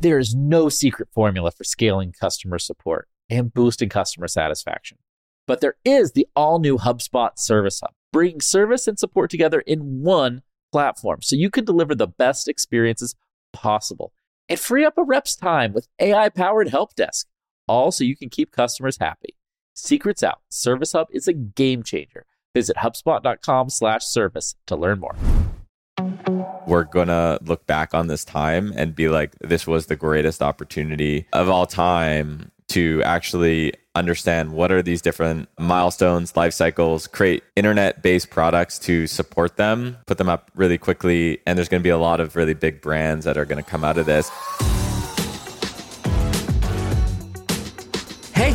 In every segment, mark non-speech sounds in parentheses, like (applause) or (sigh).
There is no secret formula for scaling customer support and boosting customer satisfaction. But there is the all new HubSpot Service Hub, bringing service and support together in one platform so you can deliver the best experiences possible and free up a rep's time with AI powered help desk, all so you can keep customers happy. Secrets out. Service Hub is a game changer. Visit HubSpot.com slash service to learn more. We're to look back on this time and be like, this was the greatest opportunity of all time to actually understand what are these different milestones, life cycles, create internet based products to support them, put them up really quickly. And there's going to be a lot of really big brands that are going to come out of this.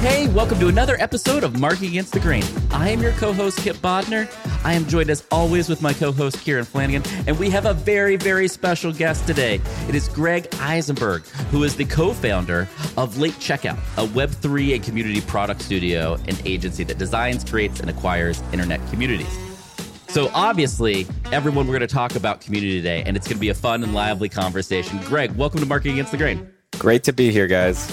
Hey, welcome to another episode of Marketing Against the Grain. I am your co host, Kip Bodnar. I am joined as always with my co host, Kieran Flanagan, and we have a very, very special guest today. It is Greg Isenberg, who is the co founder of Late Checkout, a Web3 and community product studio and agency that designs, creates, and acquires internet communities. So, obviously, everyone, we're going to talk about community today, and it's going to be a fun and lively conversation. Greg, welcome to Marketing Against the Grain. Great to be here, guys.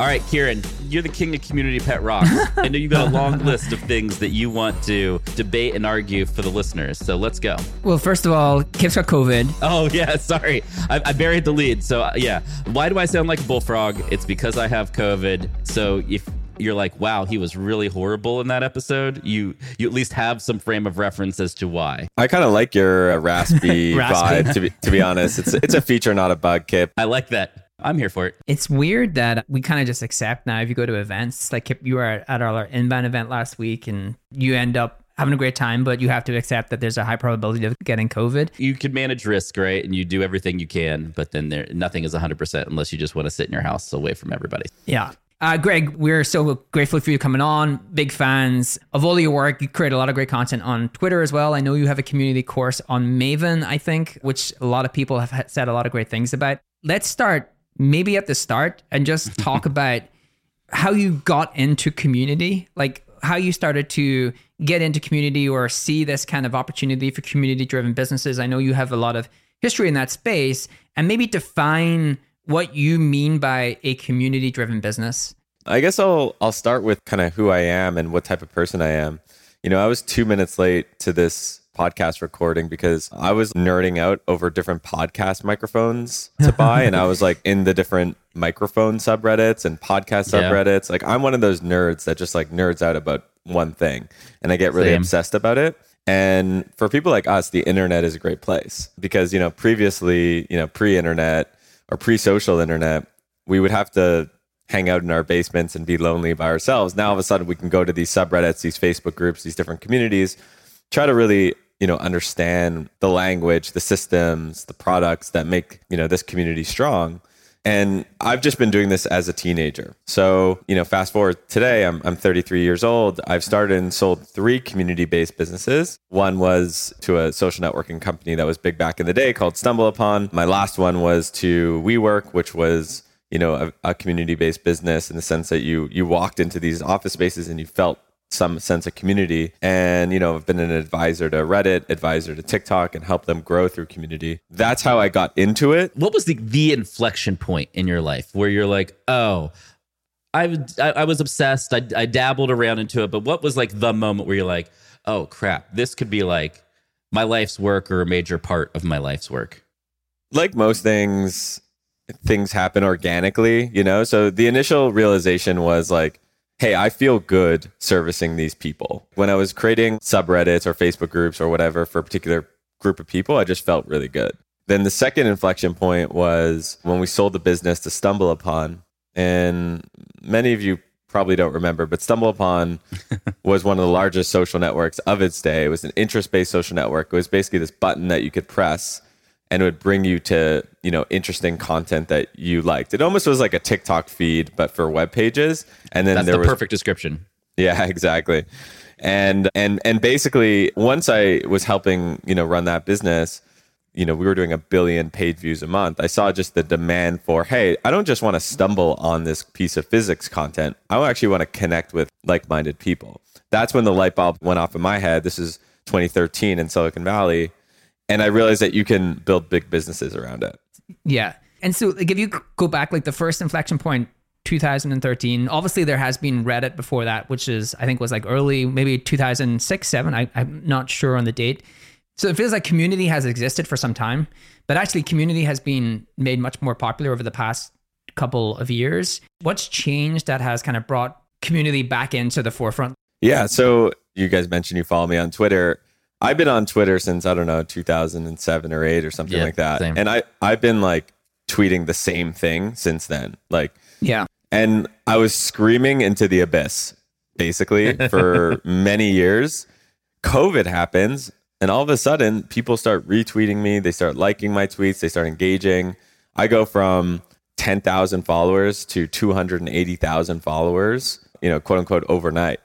All right, Kieran, you're the king of community pet rocks. I know you've got a long list of things that you want to debate and argue for the listeners. So let's go. Well, first of all, Kip's got COVID. Oh, (laughs) yeah, sorry. I, I buried the lead. So, uh, yeah. Why do I sound like a bullfrog? It's because I have COVID. So, if you're like, wow, he was really horrible in that episode, you you at least have some frame of reference as to why. I kind of like your uh, raspy, (laughs) raspy. vibe, to be, to be honest. It's, it's a feature, not a bug, Kip. I like that. I'm here for it. It's weird that we kind of just accept now if you go to events, like you were at our inbound event last week and you end up having a great time, but you have to accept that there's a high probability of getting COVID. You can manage risk, right? And you do everything you can, but then there nothing is 100% unless you just want to sit in your house away from everybody. Yeah. Uh, Greg, we're so grateful for you coming on. Big fans of all your work. You create a lot of great content on Twitter as well. I know you have a community course on Maven, I think, which a lot of people have said a lot of great things about. Let's start maybe at the start and just (laughs) talk about how you got into community, like how you started to get into community or see this kind of opportunity for community driven businesses. I know you have a lot of history in that space and maybe define what you mean by a community driven business. I guess I'll I'll start with kind of who I am and what type of person I am. You know, I was 2 minutes late to this podcast recording because I was nerding out over different podcast microphones to buy. and I was like in the different microphone subreddits and podcast yeah. subreddits. Like I'm one of those nerds that just like nerds out about one thing and I get really Same. obsessed about it. And for people like us, the internet is a great place because, you know, previously, you know, pre internet or pre social internet, we would have to hang out in our basements and be lonely by ourselves. Now, all of a sudden, we can go to these subreddits, these Facebook groups, these different communities, try to really you know understand the language the systems the products that make you know this community strong and I've just been doing this as a teenager. So, you know, fast forward today, I'm, I'm 33 years old. I've started and sold three community based businesses. One was to a social networking company that was big back in the day called StumbleUpon. My last one was to WeWork, which was, you know, a, a community based business in the sense that you you walked into these office spaces and you felt some sense of community. And, you know, I've been an advisor to Reddit, advisor to TikTok, and help them grow through community. That's how I got into it. What was the, the inflection point in your life where you're like, oh, I, I, was obsessed. I, I dabbled around into it. But what was like the moment where you're like, oh, crap, this could be like my life's work or a major part of my life's work? Like most things, things happen organically, you know? So the initial realization was like, hey, I feel good servicing these people. When I was creating subreddits or Facebook groups or whatever for a particular group of people, I just felt really good. Then the second inflection point was when we sold the business to StumbleUpon. And many of you probably don't remember, but StumbleUpon (laughs) was one of the largest social networks of its day. It was an interest based social network. It was basically this button that you could press and it would bring you to you know interesting content that you liked. It almost was like a TikTok feed, but for web pages. And then That's there the was perfect description. Yeah, (laughs) exactly. And and and basically, once I was helping you know run that business, you know we were doing a billion page views a month. I saw just the demand for hey, I don't just want to stumble on this piece of physics content. I actually want to connect with like minded people. That's when the light bulb went off in my head. This is 2013 in Silicon Valley and I realized that you can build big businesses around it. Yeah. And so, like, if you go back, like the first inflection point, 2013. Obviously, there has been Reddit before that, which is I think was like early, maybe 2006, seven. I, I'm not sure on the date. So it feels like community has existed for some time, but actually, community has been made much more popular over the past couple of years. What's changed that has kind of brought community back into the forefront? Yeah. So you guys mentioned you follow me on Twitter. I've been on Twitter since I don't know 2007 or 8 or something Yeah, like that. same. And I I've been like tweeting the same thing since then. Like Yeah. and I was screaming into the abyss basically (laughs) for many years. COVID happens and all of a sudden people start retweeting me, they start liking my tweets, they start engaging. I go from 10,000 followers to 280,000 followers, you know, quote unquote overnight.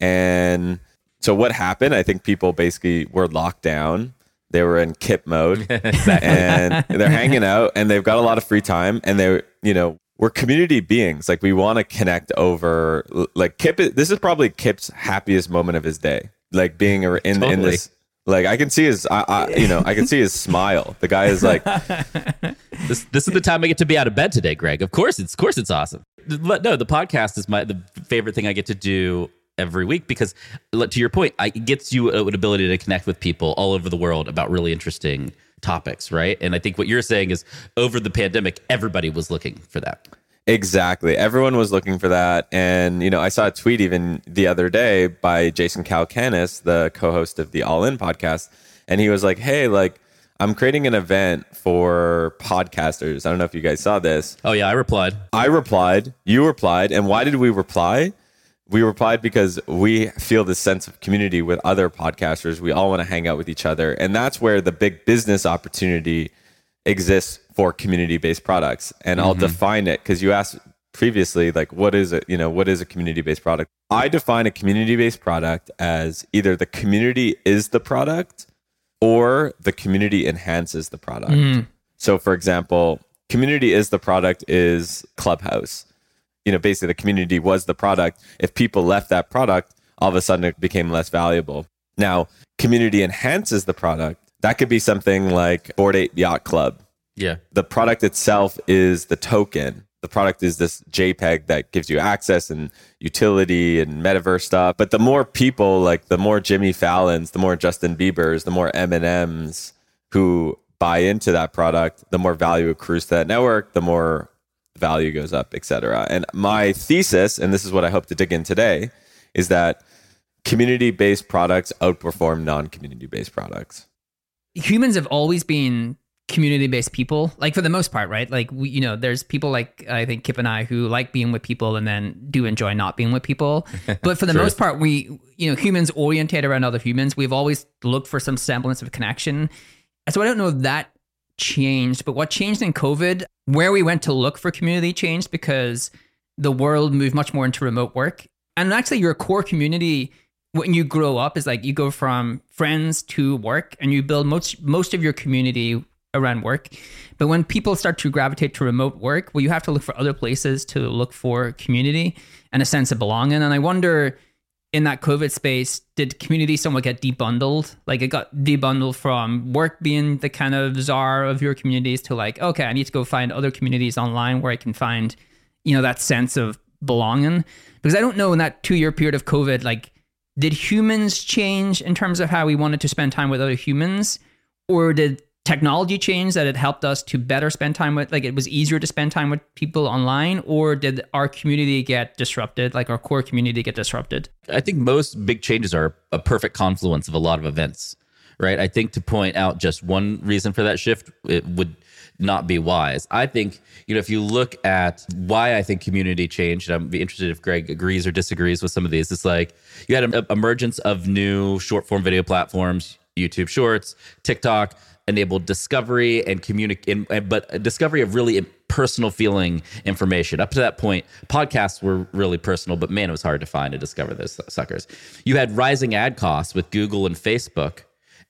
And so what happened? I think people basically were locked down. They were in kip mode (laughs) and they're hanging out and they've got a lot of free time and they're, you know, we're community beings. Like we want to connect over like Kip this is probably Kip's happiest moment of his day. Like being in in this like I can see his I, I you know, I can see his smile. The guy is like (laughs) This this is the time I get to be out of bed today, Greg. Of course, it's of course it's awesome. But no, the podcast is my the favorite thing I get to do every week because to your point, it gets you an ability to connect with people all over the world about really interesting topics, right? And I think what you're saying is over the pandemic, everybody was looking for that. Exactly. Everyone was looking for that. And, you know, I saw a tweet even the other day by Jason Calacanis, the co host of the All In podcast. And he was like, hey, like, I'm creating an event for podcasters. I don't know if you guys saw this. Oh yeah, I replied. I replied, you replied. And why did we reply? We replied because we feel this sense of community with other podcasters. We all want to hang out with each other. And that's where the big business opportunity exists for community based products. And I'll mm-hmm. define it because you asked previously, like, what is it? You know, what is a community based product? I define a community based product as either the community is the product or the community enhances the product. Mm-hmm. So, for example, community is the product is Clubhouse. You know, basically the community was the product. If people left that product, all of a sudden it became less valuable. Now, community enhances the product. That could be something like Bored Ape Yacht Club. Yeah. The product itself is the token. The product is this JPEG that gives you access and utility and metaverse stuff. But the more people, like the more Jimmy Fallons, the more Justin Bieber's, the more Eminems who buy into that product, the more value accrues to that network, the more value goes up, et cetera. And my thesis, and this is what I hope to dig in today, is that community based products outperform non community based products. humans have always been community based people like for the most part right? Like we you know there's people like i think kip and i who like being with people and then do enjoy not being with people. (laughs) But for the most part we you know humans orientate around other humans. We've always looked for some semblance of connection. So i don't know if that changed but what changed in covid where we went to look for community changed because the world moved much more into remote work. And actually your core community when you grow up is like you go from friends to work and you build most most of your community around work. But when people start to gravitate to remote work well you have to look for other places to look for community and a sense of belonging. And i wonder in that covid space did community somewhat get debundled? Like it got debundled from work being the kind of czar of your communities to like okay i need to go find other communities online where i can find you know that sense of belonging. Because i don't know in that two year period of covid like did humans change in terms of how we wanted to spend time with other humans? Or did technology change that it helped us to better spend time with like it was easier to spend time with people online or did our community get disrupted like our core community get disrupted I think most big changes are a perfect confluence of a lot of events, right? I think to point out just one reason for that shift, it would not be wise. I think, you know, if you look at why I think community changed, and I'd be interested if Greg agrees or disagrees with some of these. It's like you had an emergence of new short form video platforms, YouTube Shorts, TikTok, enabled discovery and communicate, but discovery of really personal feeling information. Up to that point, podcasts were really personal, but man, it was hard to find and discover those suckers. You had rising ad costs with Google and Facebook.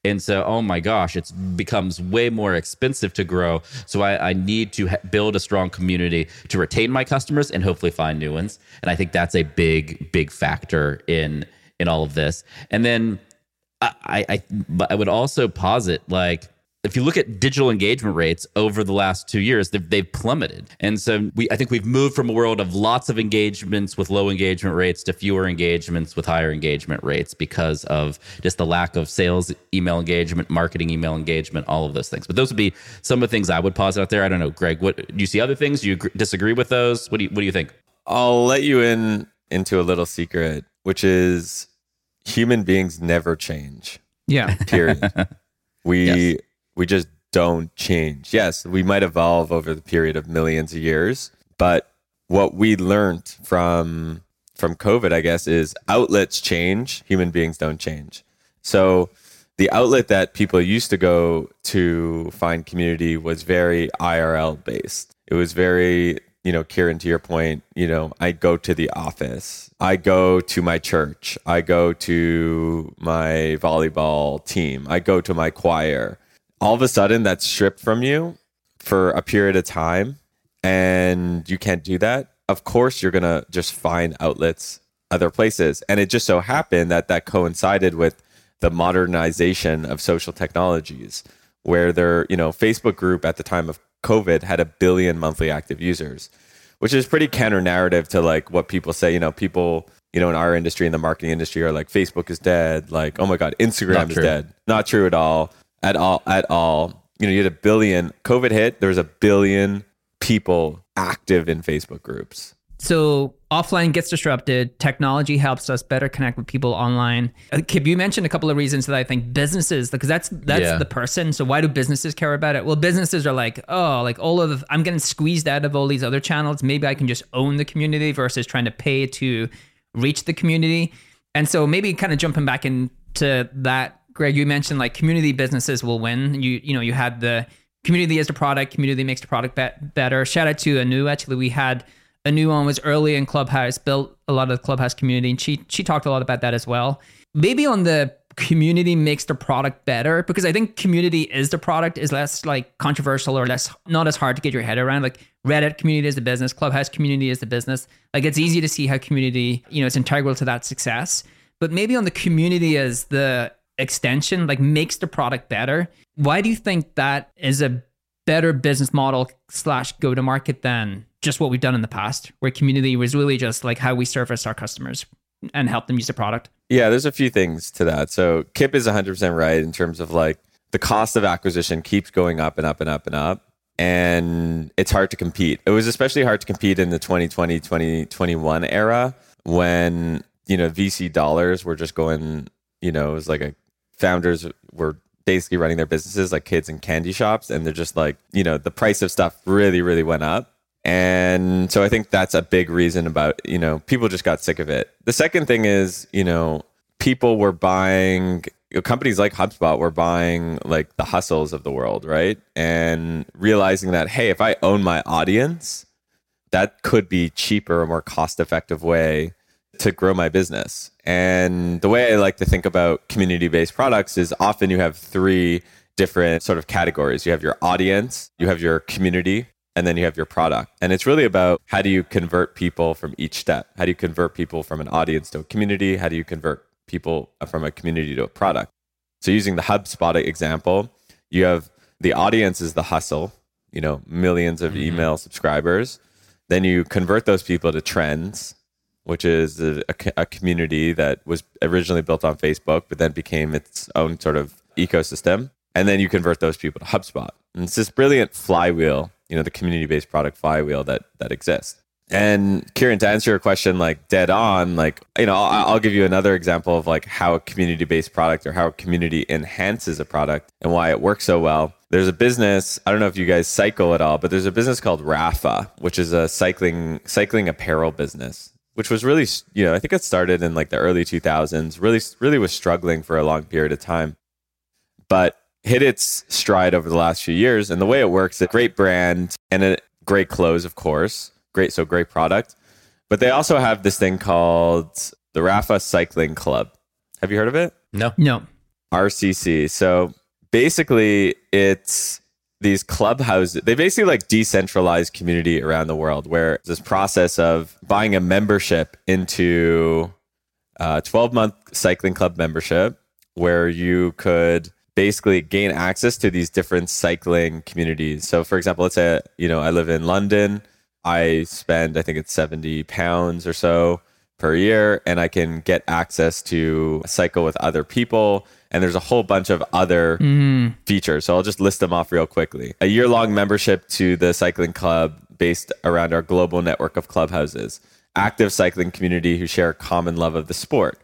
And so, oh my gosh, it becomes way more expensive to grow. So I, I need to ha- build a strong community to retain my customers and hopefully find new ones. And I think that's a big, big factor in in all of this. And then I, I, I would also posit like if you look at digital engagement rates over the last two years, they've, they've plummeted. And so we, I think we've moved from a world of lots of engagements with low engagement rates to fewer engagements with higher engagement rates because of just the lack of sales email engagement, marketing email engagement, all of those things. But those would be some of the things I would posit out there. I don't know, Greg. What do you see? Other things? Do you disagree with those? What do you What do you think? I'll let you in into a little secret, which is human beings never change. Yeah. Period. (laughs) we Yes. We just don't change. Yes, we might evolve over the period of millions of years, but what we learned from from COVID, I guess, is outlets change, human beings don't change. So the outlet that people used to go to find community was very IRL based. It was very, you know, Kieran, to your point, you know, I go to the office, I go to my church, I go to my volleyball team, I go to my choir. All of a sudden, that's stripped from you for a period of time, and you can't do that. Of course, you're gonna just find outlets other places, and it just so happened that that coincided with the modernization of social technologies where their you know facebook group at the time of covid had a billion monthly active users which is pretty counter narrative to like what people say you know people you know in our industry in the marketing industry are like facebook is dead like oh my god instagram Not is true. dead not true at all at all at all you know you had a billion covid hit there was a billion people active in facebook groups So offline gets disrupted. Technology helps us better connect with people online. Uh, Kip, you mentioned a couple of reasons that I think businesses, because that's that's Yeah. the person. So why do businesses care about it? Well, businesses are like, oh, like all of I'm getting squeezed out of all these other channels. Maybe I can just own the community versus trying to pay to reach the community. And so maybe kind of jumping back into that, Greg, you mentioned like community businesses will win. You you know you had the community as the product, community makes the product bet better. Shout out to Anu. Actually, we had Anu on was early in Clubhouse, built a lot of the Clubhouse community, and she she talked a lot about that as well. Maybe on the community makes the product better because I think community is the product is less like controversial or less not as hard to get your head around. Like Reddit community is the business, Clubhouse community is the business. Like it's easy to see how community, you know, it's integral to that success. But maybe on the community as the extension, like makes the product better. Why do you think that is a better business model slash go to market than just what we've done in the past, where community was really just like how we service our customers and help them use the product? Yeah, there's a few things to that. So Kip is 100% right in terms of like the cost of acquisition keeps going up and up and up and up. And it's hard to compete. It was especially hard to compete in the 2020, 2021 era when, you know, VC dollars were just going, you know, it was like a founders were basically running their businesses like kids in candy shops. And they're just like, you know, the price of stuff really, really went up. And so I think that's a big reason about, you know, people just got sick of it. The second thing is, you know, people were buying you know, companies like HubSpot were buying like the hustles of the world, right? And realizing that, hey, if I own my audience, that could be cheaper, a more cost effective way to grow my business. And the way I like to think about community based products is often you have three different sort of categories. You have your audience, you have your community, and then you have your product. And it's really about how do you convert people from each step? How do you convert people from an audience to a community? How do you convert people from a community to a product? So using the HubSpot example, you have the audience is the hustle, you know, millions of mm-hmm. email subscribers. Then you convert those people to trends, which is a, a, community that was originally built on Facebook, but then became its own sort of ecosystem. And then you convert those people to HubSpot. And it's this brilliant flywheel, you know, the community based product flywheel that that exists. And Kieran, to answer your question, like dead on, like, you know, I'll, I'll give you another example of like how a community based product or how a community enhances a product and why it works so well. There's a business, I don't know if you guys cycle at all, but there's a business called Rapha, which is a cycling, cycling apparel business, which was really, you know, I think it started in like the early 2000s, really, really was struggling for a long period of time, but hit its stride over the last few years. And the way it works, a great brand and a great clothes, of course great so great product but they also have this thing called the Rapha cycling club have you heard of it No. No. rcc so basically it's these clubhouses they basically like decentralized community around the world where this process of buying a membership into uh, a 12 month cycling club membership where you could basically gain access to these different cycling communities. So, for example, let's say you know I live in London. I spend I think it's seventy pounds or so per year, and I can get access to cycle with other people. And there's a whole bunch of other features. So I'll just list them off real quickly. A year long membership to the cycling club based around our global network of clubhouses. Active cycling community who share a common love of the sport.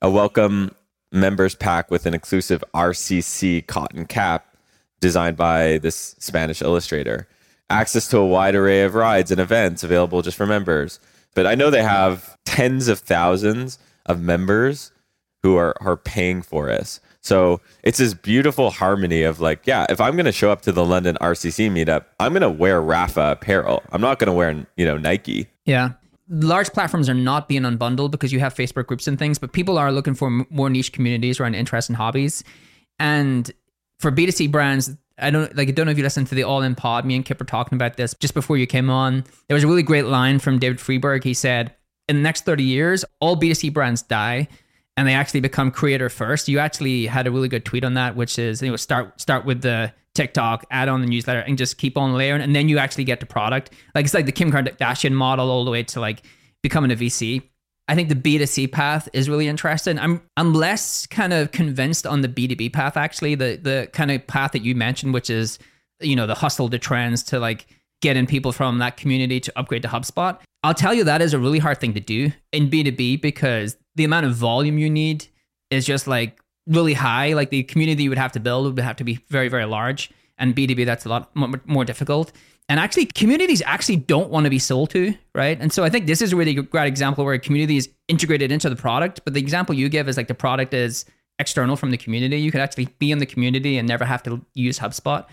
A welcome members pack with an exclusive RCC cotton cap designed by this Spanish illustrator. Access to a wide array of rides and events available just for members. But I know they have tens of thousands of members who are, are paying for us. So it's this beautiful harmony of like, yeah, if I'm going to show up to the London RCC meetup, I'm going to wear Rapha apparel. I'm not going to wear, you know, Nike. Yeah. Large platforms are not being unbundled because you have Facebook groups and things, but people are looking for more niche communities around interests and hobbies. And for B2C brands, I don't like I don't know if you listened to the All In Pod. Me and Kip were talking about this just before you came on. There was a really great line from David Friedberg. He said, In the next 30 years, all B2C brands die and they actually become creator first. You actually had a really good tweet on that, which is you know, start start with the TikTok, add on the newsletter, and just keep on layering, and then you actually get to product. Like it's like the Kim Kardashian model all the way to like becoming a VC. I think the B2C path is really interesting. I'm I'm less kind of convinced on the B2B path actually, the the kind of path that you mentioned, which is, you know, the hustle to trends to like getting people from that community to upgrade to HubSpot. I'll tell you that is a really hard thing to do in B2B because the amount of volume you need is just like really high. Like the community you would have to build would have to be very, very large. And B2B, that's a lot more, difficult. And actually, communities actually don't want to be sold to, right? And so I think this is a really great example where a community is integrated into the product. But the example you give is like the product is external from the community. You could actually be in the community and never have to use HubSpot.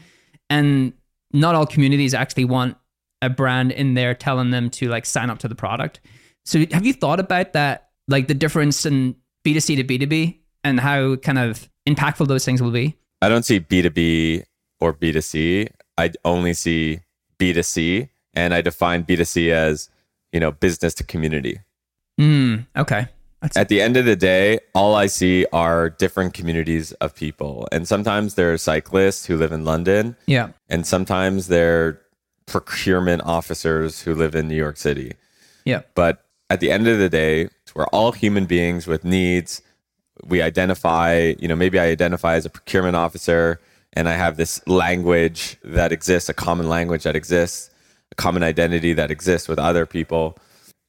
And not all communities actually want a brand in there telling them to like sign up to the product. So have you thought about that, like the difference in B2C to B2B and how kind of impactful those things will be? I don't see B2B or B2C. I only see B2C and I define B2C as, you know, business to community. Mm, okay. That's, At the end of the day, all I see are different communities of people. And sometimes there are cyclists who live in London, yeah. and sometimes they're procurement officers who live in New York City. Yeah. But at the end of the day, we're all human beings with needs. We identify, you know, maybe I identify as a procurement officer and I have this language that exists, a common language that exists, a common identity that exists with other people.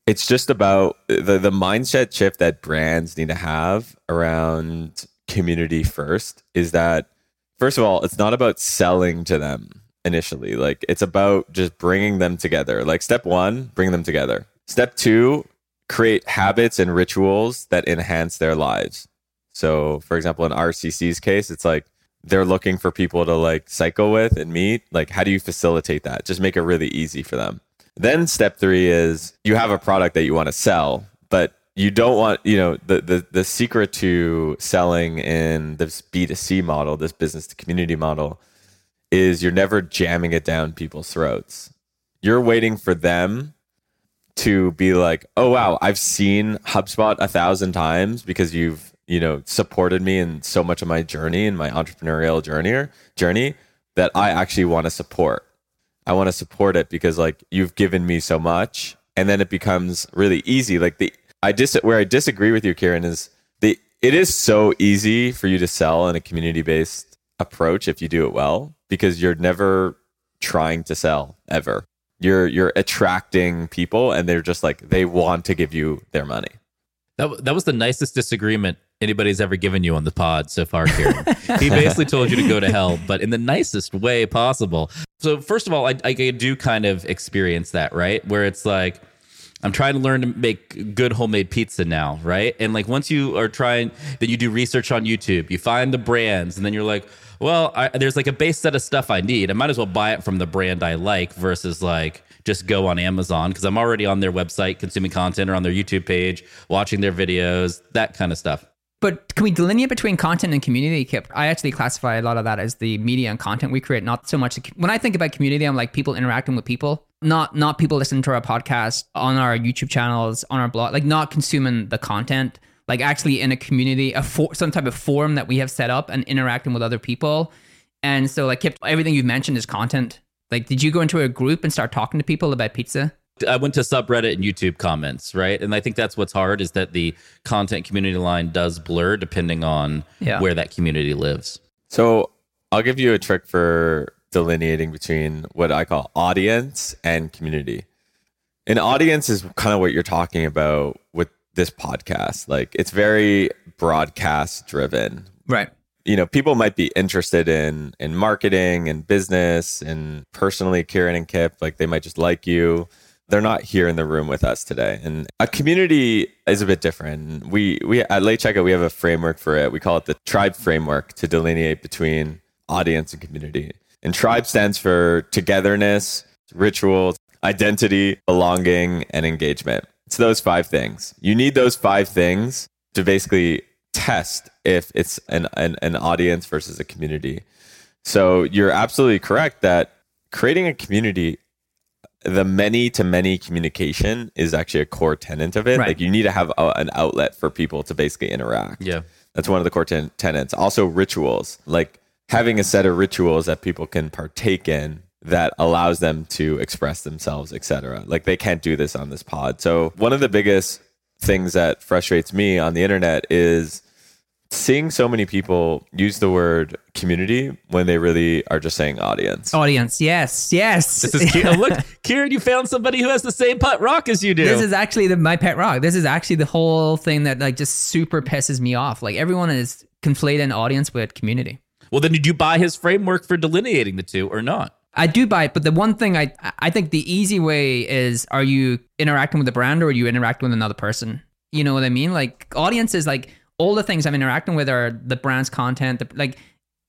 It's just about the, the mindset shift that brands need to have around community first is that, first of all, it's not about selling to them initially. Like, it's about just bringing them together. Like, step one, bring them together. Step two, create habits and rituals that enhance their lives. So, for example, in RCC's case, it's like they're looking for people to like cycle with and meet. Like, how do you facilitate that? Just make it really easy for them. Then step three is you have a product that you want to sell, but you don't want, you know, the the the secret to selling in this B2C model, this business to community model, is you're never jamming it down people's throats. You're waiting for them to be like, oh wow, I've seen HubSpot a thousand times because you've you know supported me in so much of my journey and my entrepreneurial journey journey that I actually want to support. I want to support it because like you've given me so much, and then it becomes really easy. Like the I dis where I disagree with you, Kieran, is the it is so easy for you to sell in a community based approach if you do it well because you're never trying to sell ever you're you're attracting people and they're just like they want to give you their money That, that was the nicest disagreement anybody's ever given you on the pod so far, Kieran. he basically told you to go to hell, but in the nicest way possible. So, first of all, I, I do kind of experience that, right? Where it's like, I'm trying to learn to make good homemade pizza now, right? And like once you are trying, then you do research on YouTube, you find the brands, and then you're like, well, I, there's like a base set of stuff I need. I might as well buy it from the brand I like versus like just go on Amazon because I'm already on their website consuming content or on their YouTube page, watching their videos, that kind of stuff. But can we delineate between content and community, Kip? I actually classify a lot of that as the media and content we create, not so much. When I think about community, I'm like people interacting with people, not not people listening to our podcast on our YouTube channels, on our blog, like not consuming the content. like actually in a community, a for, some type of forum that we have set up and interacting with other people. And so, like, Kip, everything you've mentioned is content. Like, did you go into a group and start talking to people about pizza? I went to subreddit and YouTube comments, right? And I think that's what's hard is that the content community line does blur depending on Yeah. where that community lives. So I'll give you a trick for delineating between what I call audience and community. An audience is kind of what you're talking about with this podcast. Like it's very broadcast driven. Right. You know, people might be interested in in marketing and business and personally Kieran and Kip, like they might just like you. They're not here in the room with us today. And a community is a bit different. We we at Late Checkout we have a framework for it. We call it the tribe framework to delineate between audience and community. And tribe stands for togetherness, ritual, identity, belonging, and engagement. It's those five things. You need those five things to basically test if it's an, an, an audience versus a community. So you're absolutely correct that creating a community, the many to many communication is actually a core tenant of it. Right. Like you need to have a, an outlet for people to basically interact. Yeah. That's one of the core ten- tenets. Also, rituals, like having a set of rituals that people can partake in that allows them to express themselves, etc. Like they can't do this on this pod. So, one of the biggest things that frustrates me on the internet is seeing so many people use the word community when they really are just saying audience. Audience. Yes. Yes. This is Kieran. Look, (laughs) Kieran, you found somebody who has the same pet rock as you do. This is actually the, my pet rock. This is actually the whole thing that like just super pisses me off. Like everyone is conflating audience with community. Well, then did you buy his framework for delineating the two or not? I do buy it, but the one thing I I think the easy way is are you interacting with a brand or are you interacting with another person? You know what I mean? Like audiences, like all the things I'm interacting with are the brand's content. The, like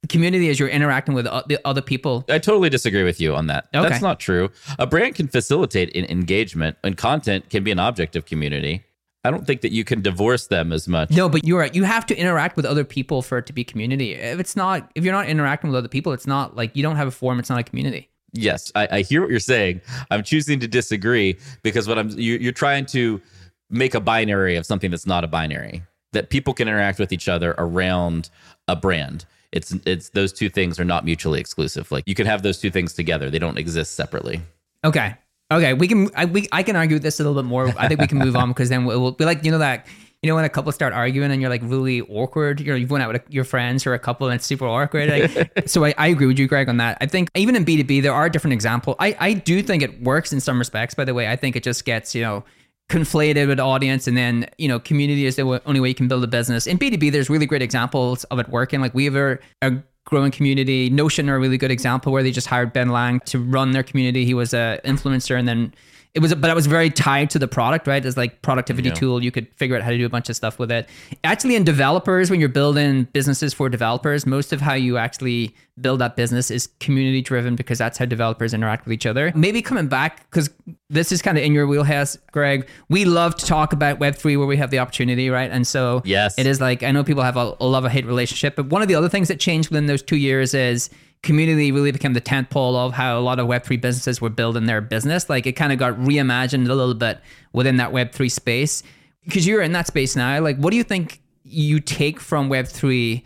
the community is you're interacting with the other people. I totally disagree with you on that. Okay. That's not true. A brand can facilitate engagement, and content can be an object of community. I don't think that you can divorce them as much. No, but you're right. You have to interact with other people for it to be community. If it's not, if you're not interacting with other people, it's not like you don't have a forum. It's not a community. Yes, I, I hear what you're saying. I'm choosing to disagree because what I'm you, you're trying to make a binary of something that's not a binary. That people can interact with each other around a brand. It's it's those two things are not mutually exclusive. Like you can have those two things together. They don't exist separately. Okay. Okay. We can. I we I can argue with this a little bit more. I think we can move on (laughs) because then we'll, we'll be like you know that you know when a couple start arguing and you're like really awkward. You know, you've went out with your friends or a couple and it's super awkward. Like, (laughs) so I, I agree with you, Greg, on that. I think even in B two B there are different examples. I I do think it works in some respects. By the way, I think it just gets you know conflated with audience and then you know community is the only way you can build a business in b2b there's really great examples of it working like we have a, a growing community. Notion are a really good example where they just hired ben lang to run their community. He was a influencer and then it was but it was very tied to the product right? As like productivity tool. You could figure out how to do a bunch of stuff with it. Actually in developers when you're building businesses for developers most of how you actually build that business is community driven because that's how developers interact with each other. Maybe coming back because this is kind of in your wheelhouse greg we love to talk about web3 where we have the opportunity right? And so Yes. it is like i know people have a, a love or hate relationship but one of the other things that changed within those two years is community really became the tent pole of how a lot of web3 businesses were building their business. Like it kind of got reimagined a little bit within that web3 space. Because you're in that space now like what do you think you take from web3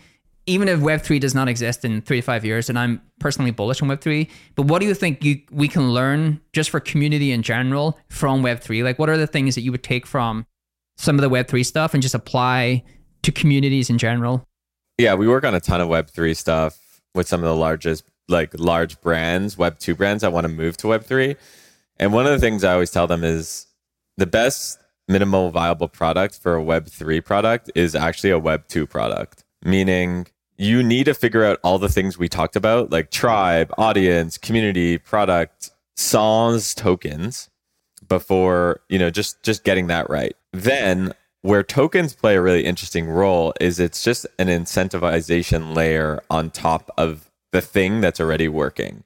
even if web3 does not exist in three to five years and i'm personally bullish on web3 but what do you think you we can learn just for community in general from web3 like what are the things that you would take from some of the web3 stuff and just apply to communities in general? Yeah, we work on a ton of Web3 stuff with some of the largest, like large brands, Web2 brands that want to move to Web3. And one of the things I always tell them is the best minimal viable product for a Web3 product is actually a Web2 product, meaning you need to figure out all the things we talked about, like tribe, audience, community, product, songs, tokens before, you know, just just getting that right. Then where tokens play a really interesting role is it's just an incentivization layer on top of the thing that's already working.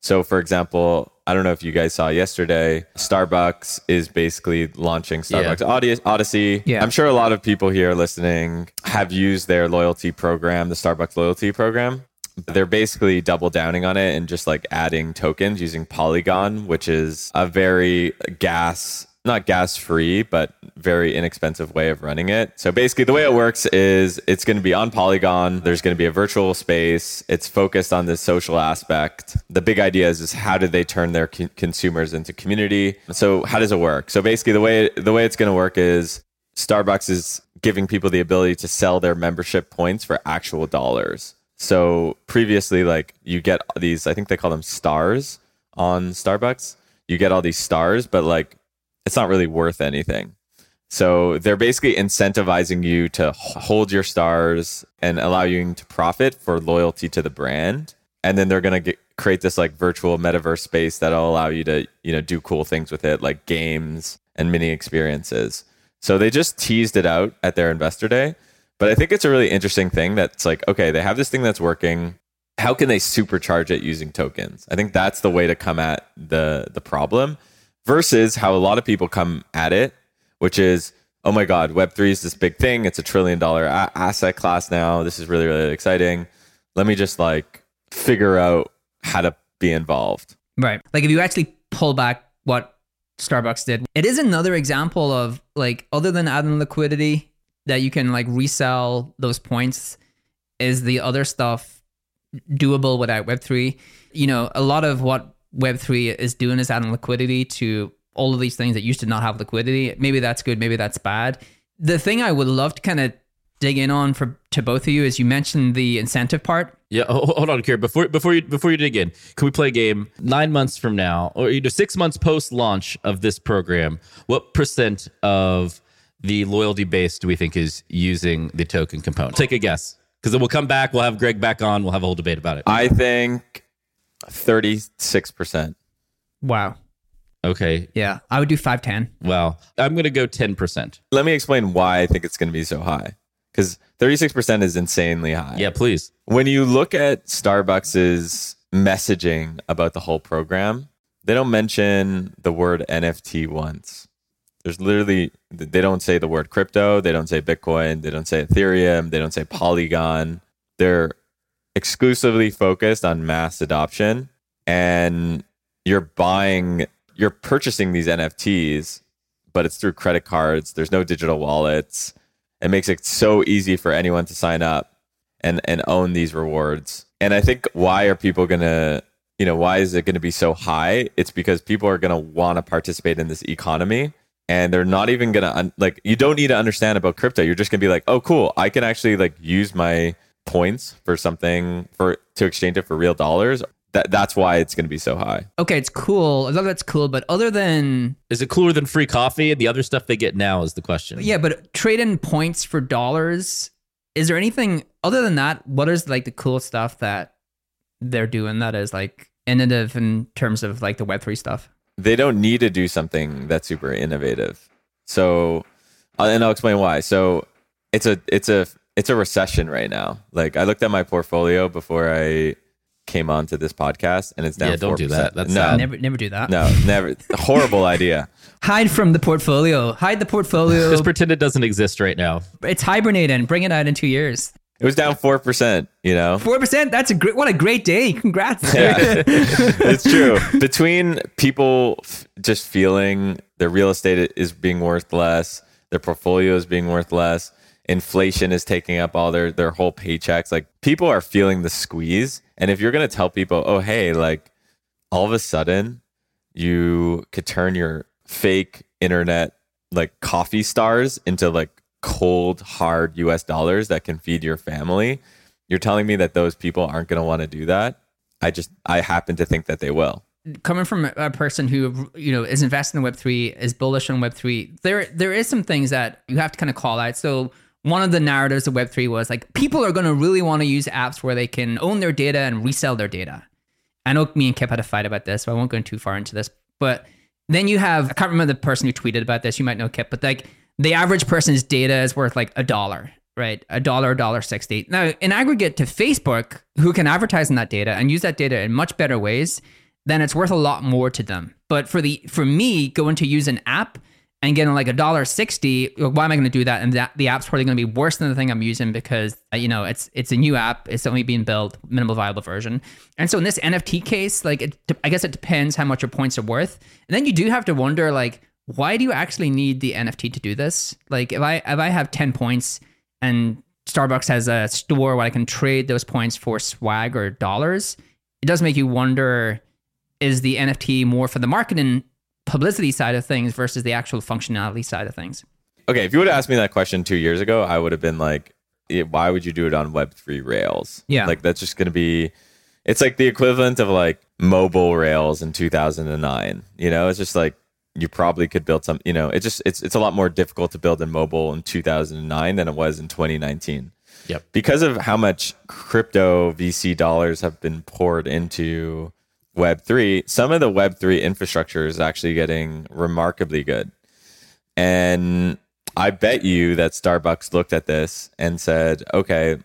So, for example, I don't know if you guys saw yesterday, Starbucks is basically launching Starbucks Audi- Odyssey. Yeah. I'm sure a lot of people here listening have used their loyalty program, the Starbucks loyalty program. They're basically double downing on it and just like adding tokens using Polygon, which is a very gas not gas free, but very inexpensive way of running it. So basically, the way it works is it's going to be on Polygon. There's going to be a virtual space. It's focused on the social aspect. The big idea is, is how do they turn their co- consumers into community? So how does it work? So basically, the way the way it's going to work is Starbucks is giving people the ability to sell their membership points for actual dollars. So previously, like you get these, I think they call them stars on Starbucks. You get all these stars, but like it's not really worth anything. So they're basically incentivizing you to hold your stars and allow you to profit for loyalty to the brand. And then they're going to create this like virtual metaverse space that'll allow you to, you know, do cool things with it, like games and mini experiences. So they just teased it out at their investor day. But I think it's a really interesting thing that's like, okay, they have this thing that's working. How can they supercharge it using tokens? I think that's the way to come at the the problem versus how a lot of people come at it, which is, oh my God, Web3 is this big thing. It's a trillion dollar a- asset class now. This is really, really exciting. Let me just like figure out how to be involved. Right. Like if you actually pull back what Starbucks did, it is another example of like, other than adding liquidity that you can like resell those points, is the other stuff doable without Web3? You know, a lot of what Web3 is doing is adding liquidity to all of these things that used to not have liquidity. Maybe that's good, maybe that's bad. The thing I would love to kind of dig in on for to both of you is you mentioned the incentive part. Yeah, hold on, Kira. Before before you before you dig in, can we play a game? Nine months from now, or you know, six months post launch of this program, what percent of the loyalty base do we think is using the token component? Take a guess, because then we'll come back. We'll have Greg back on. We'll have a whole debate about it. I think 36%. Wow. Okay. Yeah, I would do 510. Well, I'm going to go 10%. Let me explain why I think it's going to be so high. Because 36% is insanely high. Yeah, please. When you look at Starbucks's messaging about the whole program, they don't mention the word NFT once. There's literally, they don't say the word crypto. They don't say Bitcoin. They don't say Ethereum. They don't say Polygon. They're exclusively focused on mass adoption and you're buying you're purchasing these NFTs but it's through credit cards there's no digital wallets. It makes it so easy for anyone to sign up and and own these rewards. And i think why are people going to you know why is it going to be so high? It's because people are going to want to participate in this economy and they're not even going to un- like you don't need to understand about crypto. You're just going to be like oh cool. I can actually like use my points for something for to exchange it for real dollars that that's why it's going to be so high Okay, it's cool. I love that's cool, but other than Is it cooler than free coffee and the other stuff they get now is the question. yeah, but trade in points for dollars. Is there anything other than that? What is like the cool stuff that they're doing that is like innovative in terms of like the Web three stuff? they don't need to do something that's super innovative so uh, and i'll explain why so it's a it's a it's a recession right now like i looked at my portfolio before i came onto this podcast and it's down Yeah, don't do 4%. that. That's no sad. Never, never do that. no never horrible idea (laughs) Hide from the portfolio. Hide the portfolio. (laughs) Just pretend it doesn't exist right now. it's hibernating. Bring it out in two years. it was down 4% you know Four percent. That's a great. What a great day. Congrats. Yeah. (laughs) it's true. Between people f- just feeling their real estate is being worth less, their portfolio is being worth less, inflation is taking up all their their whole paychecks. Like people are feeling the squeeze. And if you're gonna tell people, oh hey, like all of a sudden you could turn your fake internet like coffee stars into like cold hard US dollars that can feed your family. You're telling me that those people aren't going to want to do that? I just I happen to think that they will. coming from a person who you know is invested in Web three, is bullish on Web three, there there is some things that you have to kind of call out. So one of the narratives of Web three was like people are going to really want to use apps where they can own their data and resell their data. I know me and Kip had a fight about this, so I won't go too far into this. But then you have I can't remember the person who tweeted about this. You might know Kip, but like the average person's data is worth like a dollar, right? A dollar, a dollar sixty. Now, in aggregate to Facebook, who can advertise on that data and use that data in much better ways, then it's worth a lot more to them. But for the for me, going to use an app and getting like a dollar sixty, why am I going to do that? And that the app's probably going to be worse than the thing I'm using because uh, you know it's it's a new app, it's only being built, minimal viable version. And so in this NFT case, like it, I guess it depends how much your points are worth. And then you do have to wonder like why do you actually need the NFT to do this? Like if I if I have 10 points and Starbucks has a store where I can trade those points for swag or dollars, it does make you wonder is the NFT more for the marketing publicity side of things versus the actual functionality side of things? Okay, if you would have asked me that question two years ago, I would have been like, why would you do it on Web3 Rails? Yeah. Like, that's just going to be, it's like the equivalent of like mobile Rails in 2009. You know, it's just like, you probably could build some, you know, it's just, it's, it's a lot more difficult to build in mobile in 2009 than it was in 2019. Yep. Because of how much crypto VC dollars have been poured into Web3, some of the Web3 infrastructure is actually getting remarkably good. And I bet you that Starbucks looked at this and said, okay,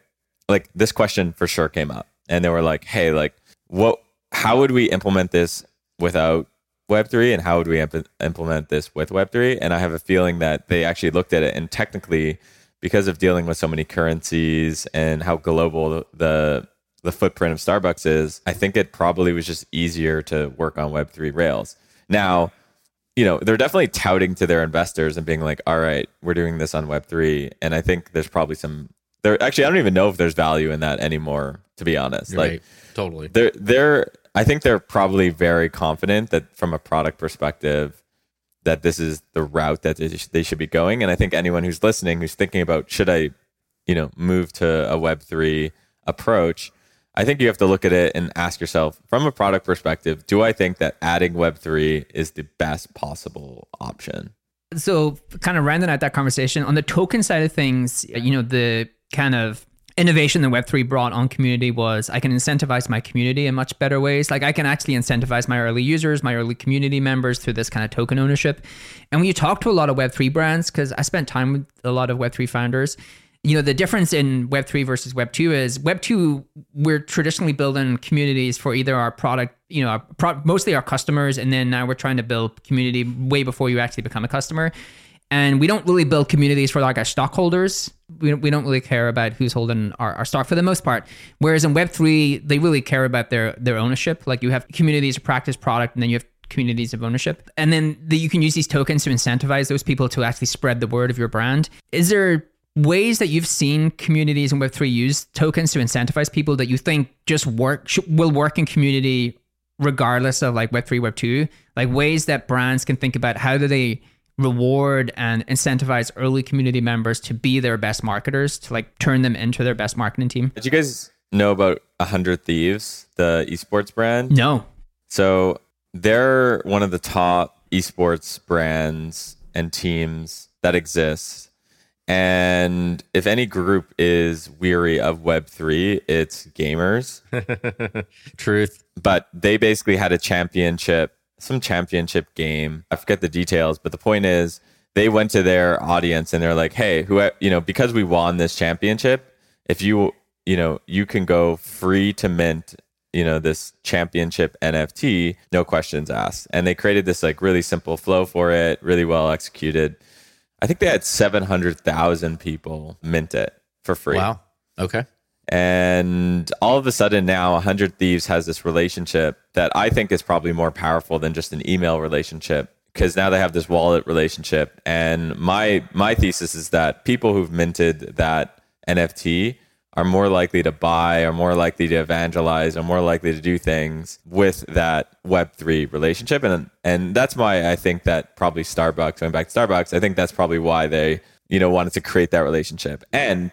like this question for sure came up. And they were like, hey, like, what, how would we implement this without Web3 and how would we imp- implement this with Web3? And I have a feeling that they actually looked at it and technically, because of dealing with so many currencies and how global the the footprint of Starbucks is, I think it probably was just easier to work on Web3 Rails. Now, you know, they're definitely touting to their investors and being like, all right, we're doing this on Web3. And I think there's probably some there actually I don't even know if there's value in that anymore, to be honest. You're like right. Totally. they're they're I think they're probably very confident that from a product perspective that this is the route that they, they should be going and I think anyone who's listening who's thinking about should I you know move to a web3 approach I think you have to look at it and ask yourself from a product perspective do I think that adding web3 is the best possible option? So kind of rounding out that conversation on the token side of things you know the kind of innovation that web3 brought on community was i can incentivize my community in much better ways. Like i can actually incentivize my early users my early community members through this kind of token ownership. And when you talk to a lot of web3 brands because i spent time with a lot of web3 founders you know the difference in web3 versus web2 is web2 we're traditionally building communities for either our product you know our pro- mostly our customers and then now we're trying to build community way before you actually become a customer. And we don't really build communities for like our stockholders. We we don't really care about who's holding our, our stock for the most part. Whereas in web3 they really care about their their ownership. Like you have communities to practice product and then you have communities of ownership. And then the, you can use these tokens to incentivize those people to actually spread the word of your brand. Is there ways that you've seen communities in Web3 use tokens to incentivize people that you think just work sh- will work in community regardless of like Web3, Web2? Like ways that brands can think about how do they reward and incentivize early community members to be their best marketers, to like turn them into their best marketing team? did you guys know about 100 thieves the esports brand No. So they're one of the top esports brands and teams that exist. And if any group is weary of Web3, it's gamers. (laughs) Truth. But they basically had a championship, some championship game. I forget the details, but the point is they went to their audience and they're like, hey, who, you know, because we won this championship, if you, you know, you can go free to mint you know this championship nft no questions asked and they created this like really simple flow for it really well executed i think they had 700000 people mint it for free Wow. Okay. and all of a sudden now 100 thieves has this relationship that i think is probably more powerful than just an email relationship because now they have this wallet relationship and my my thesis is that people who've minted that nft are more likely to buy are more likely to evangelize are more likely to do things with that web3 relationship. And and that's why i think that probably starbucks going back to starbucks i think that's probably why they you know wanted to create that relationship. And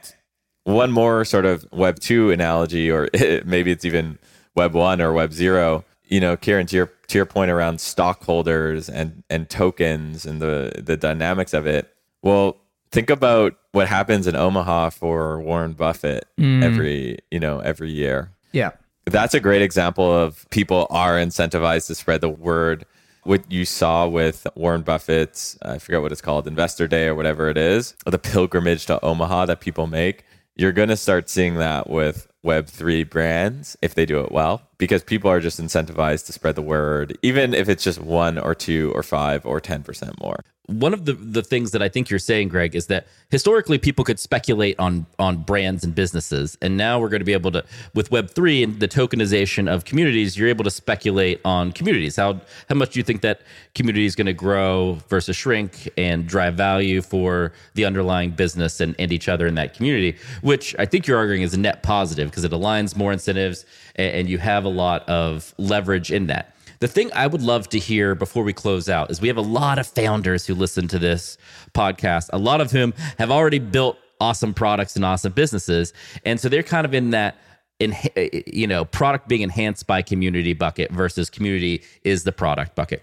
one more sort of web 2 analogy or (laughs) maybe it's even web 1 or web 0 you know kieran to your to your point around stockholders and and tokens and the the dynamics of it well think about what happens in omaha for warren buffett mm. every you know every year Yeah. that's a great example of people are incentivized to spread the word. What you saw with Warren Buffett's, I forget what it's called, Investor Day or whatever it is, or the pilgrimage to Omaha that people make. You're going to start seeing that with Web3 brands if they do it well, because people are just incentivized to spread the word, even if it's just one or two or five or 10% more. One of the, the things that I think you're saying, Greg, is that historically people could speculate on on brands and businesses, and now we're going to be able to, with Web three and the tokenization of communities, you're able to speculate on communities. How how much do you think that community is going to grow versus shrink and drive value for the underlying business and, and each other in that community? Which I think you're arguing is a net positive because it aligns more incentives and, and you have a lot of leverage in that. The thing I would love to hear before we close out is we have a lot of founders who listen to this podcast, a lot of whom have already built awesome products and awesome businesses. And so they're kind of in that in eh, you know product being enhanced by community bucket versus community is the product bucket.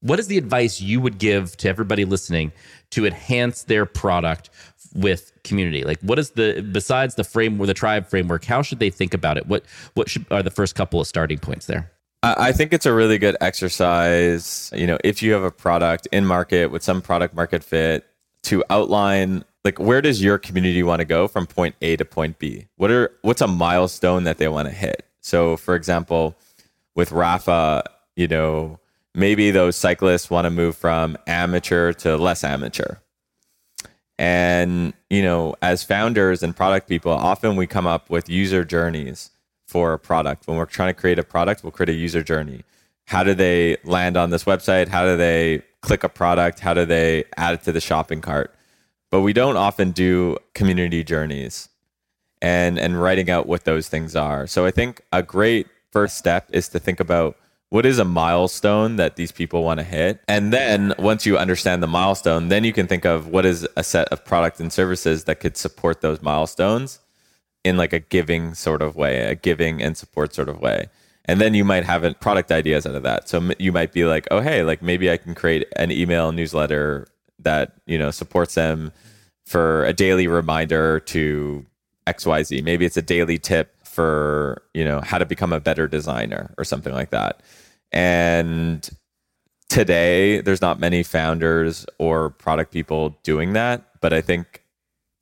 What is the advice you would give to everybody listening to enhance their product with community? Like what is the besides the framework the tribe framework how should they think about it? What what should, are the first couple of starting points there I think it's a really good exercise. You know, if you have a product in market with some product market fit, to outline like where does your community want to go from point A to point B? What are what's a milestone that they want to hit? So, for example, with Rapha, you know, maybe those cyclists want to move from amateur to less amateur. And, you know, as founders and product people, often we come up with user journeys for a product. When we're trying to create a product, we'll create a user journey. How do they land on this website? How do they click a product? How do they add it to the shopping cart? But we don't often do community journeys and and writing out what those things are. So I think a great first step is to think about what is a milestone that these people want to hit and then once you understand the milestone then you can think of what is a set of products and services that could support those milestones in like a giving sort of way, a giving and support sort of way. And then you might have product ideas out of that. So you might be like, oh, hey, like maybe I can create an email newsletter that, you know, supports them for a daily reminder to XYZ. Maybe it's a daily tip for, you know, how to become a better designer or something like that. And today, there's not many founders or product people doing that. But I think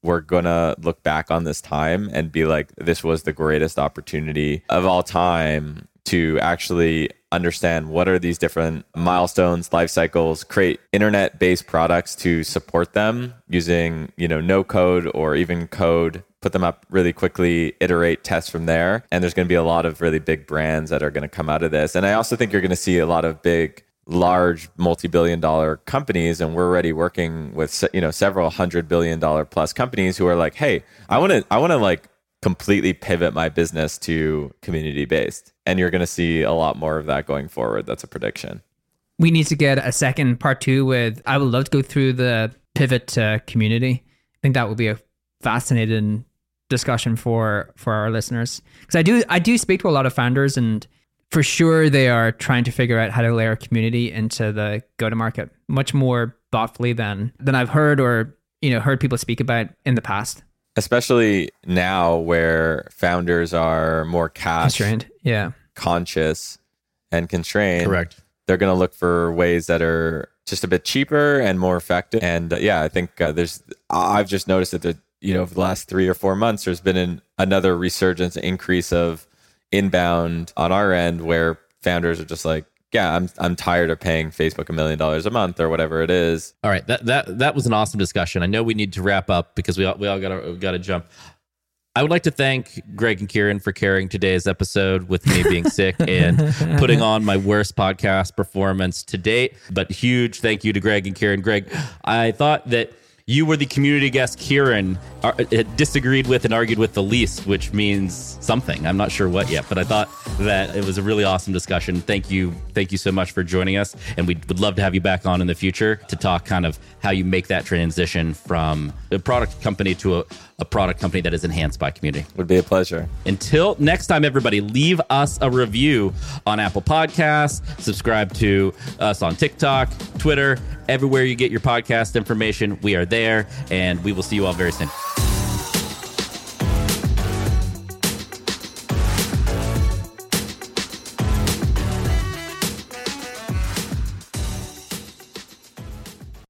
we're gonna look back on this time and be like, this was the greatest opportunity of all time to actually understand what are these different milestones life cycles create internet based products to support them using you know no code or even code put them up really quickly iterate test from there. And there's going to be a lot of really big brands that are going to come out of this. And i also think you're going to see a lot of big large multi-billion dollar companies and we're already working with you know several hundred billion dollar plus companies who are like hey i want to i want to like completely pivot my business to community based and you're going to see a lot more of that going forward. That's a prediction. We need to get a second part two with i would love to go through the pivot to community. I think that would be a fascinating discussion for for our listeners. Because i do i do speak to a lot of founders and for sure they are trying to figure out how to layer community into the go to market much more thoughtfully than than I've heard or you know heard people speak about in the past. Especially now where founders are more cash constrained, yeah, conscious and constrained. Correct. They're going to look for ways that are just a bit cheaper and more effective. And uh, yeah, I think uh, there's I've just noticed that the you know over the last three or four months there's been an, another resurgence increase of inbound on our end where founders are just like, yeah, I'm I'm tired of paying Facebook a million dollars a month or whatever it is. All right, that that that was an awesome discussion. I know we need to wrap up because we all, we all got to got to jump. I would like to thank Greg and Kieran for carrying today's episode with me being sick and (laughs) putting on my worst podcast performance to date. But huge thank you to Greg and Kieran. Greg, I thought that you were the community guest Kieran uh, disagreed with and argued with the least, which means something. I'm not sure what yet, but I thought that it was a really awesome discussion. Thank you. Thank you so much for joining us. And we would love to have you back on in the future to talk kind of how you make that transition from a product company to a, a product company that is enhanced by community. Would be a pleasure. Until next time, everybody, leave us a review on Apple Podcasts, subscribe to us on TikTok, Twitter, everywhere you get your podcast information. We are there, and we will see you all very soon.